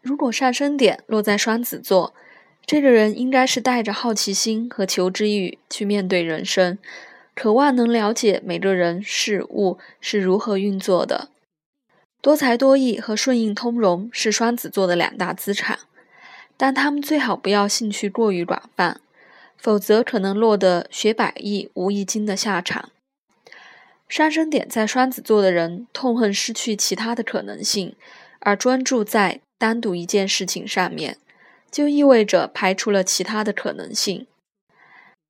如果上升点落在双子座，这个人应该是带着好奇心和求知欲去面对人生，渴望能了解每个人事物是如何运作的。多才多艺和顺应通融是双子座的两大资产，但他们最好不要兴趣过于广泛，否则可能落得学百艺无一精的下场。上升点在双子座的人痛恨失去其他的可能性，而专注在单独一件事情上面，就意味着排除了其他的可能性。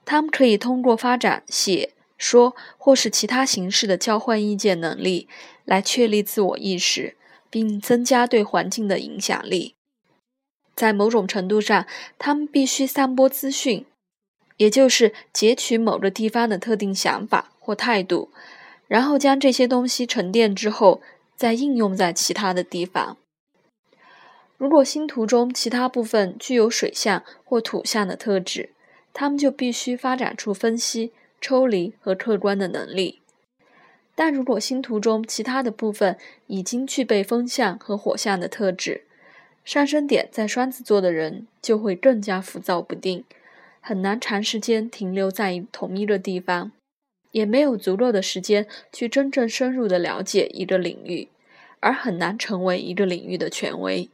他们可以通过发展写、说或是其他形式的交换意见能力。来确立自我意识，并增加对环境的影响力。在某种程度上，他们必须散播资讯，也就是截取某个地方的特定想法或态度，然后将这些东西沉淀之后，再应用在其他的地方。如果星图中其他部分具有水象或土象的特质，他们就必须发展出分析、抽离和客观的能力。但如果星图中其他的部分已经具备风象和火象的特质，上升点在双子座的人就会更加浮躁不定，很难长时间停留在同一个地方，也没有足够的时间去真正深入的了解一个领域，而很难成为一个领域的权威。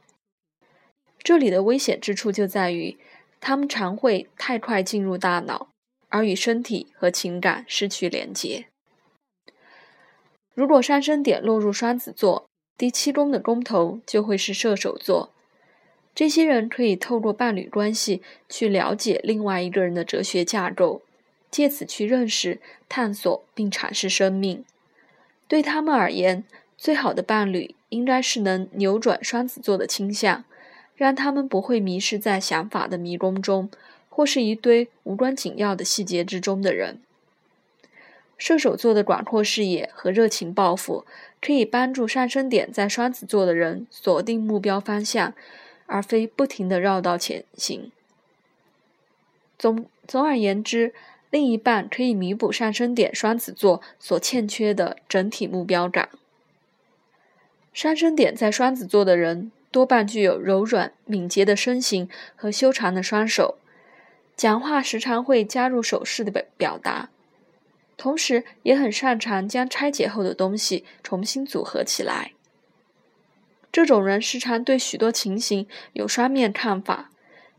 这里的危险之处就在于，他们常会太快进入大脑，而与身体和情感失去连结。如果上升点落入双子座，第七宫的宫头就会是射手座。这些人可以透过伴侣关系去了解另外一个人的哲学架构，借此去认识、探索并阐释生命。对他们而言，最好的伴侣应该是能扭转双子座的倾向，让他们不会迷失在想法的迷宫中，或是一堆无关紧要的细节之中的人。射手座的广阔视野和热情抱负，可以帮助上升点在双子座的人锁定目标方向，而非不停地绕道前行。总总而言之，另一半可以弥补上升点双子座所欠缺的整体目标感。上升点在双子座的人多半具有柔软敏捷的身形和修长的双手，讲话时常会加入手势的表表达。同时，也很擅长将拆解后的东西重新组合起来。这种人时常对许多情形有双面看法，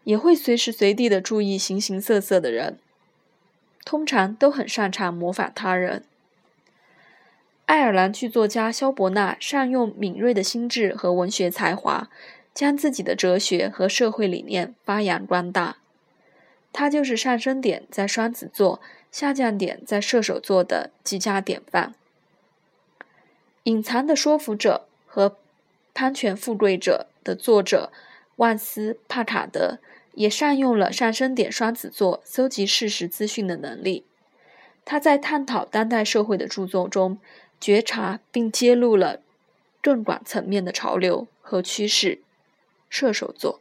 也会随时随地的注意形形色色的人。通常都很擅长模仿他人。爱尔兰剧作家肖伯纳善用敏锐的心智和文学才华，将自己的哲学和社会理念发扬光大。他就是上升点在双子座。下降点在射手座的极佳典范。隐藏的说服者和攀权富贵者的作者万斯帕卡德也善用了上升点双子座搜集事实资讯的能力。他在探讨当代社会的著作中，觉察并揭露了更广层面的潮流和趋势。射手座。